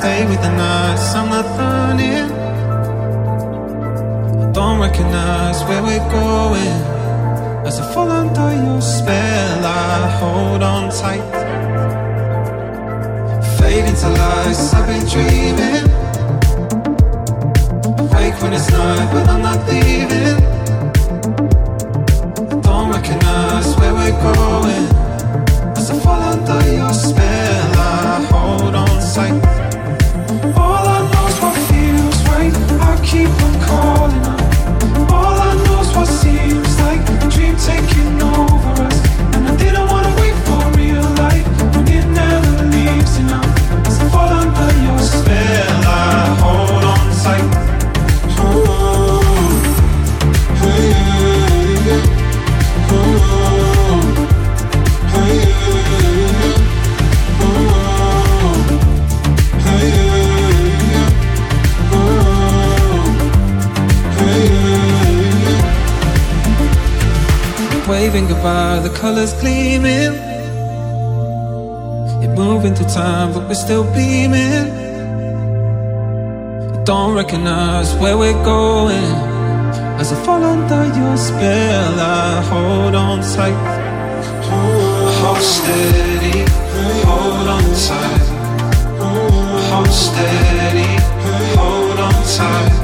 the nights I'm not running. I don't recognize where we're going. As I fall under your spell, I hold on tight. Fade into lies, I've been dreaming. Awake when it's night, but I'm not leaving. I don't recognize where we're going. As I fall under your Goodbye, the colors gleaming. It moving through time, but we're still beaming. I don't recognize where we're going. As I fall under your spell, I hold on tight. Hold steady, hold on tight. Hold steady, hold on tight.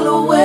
follow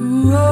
you. You oh.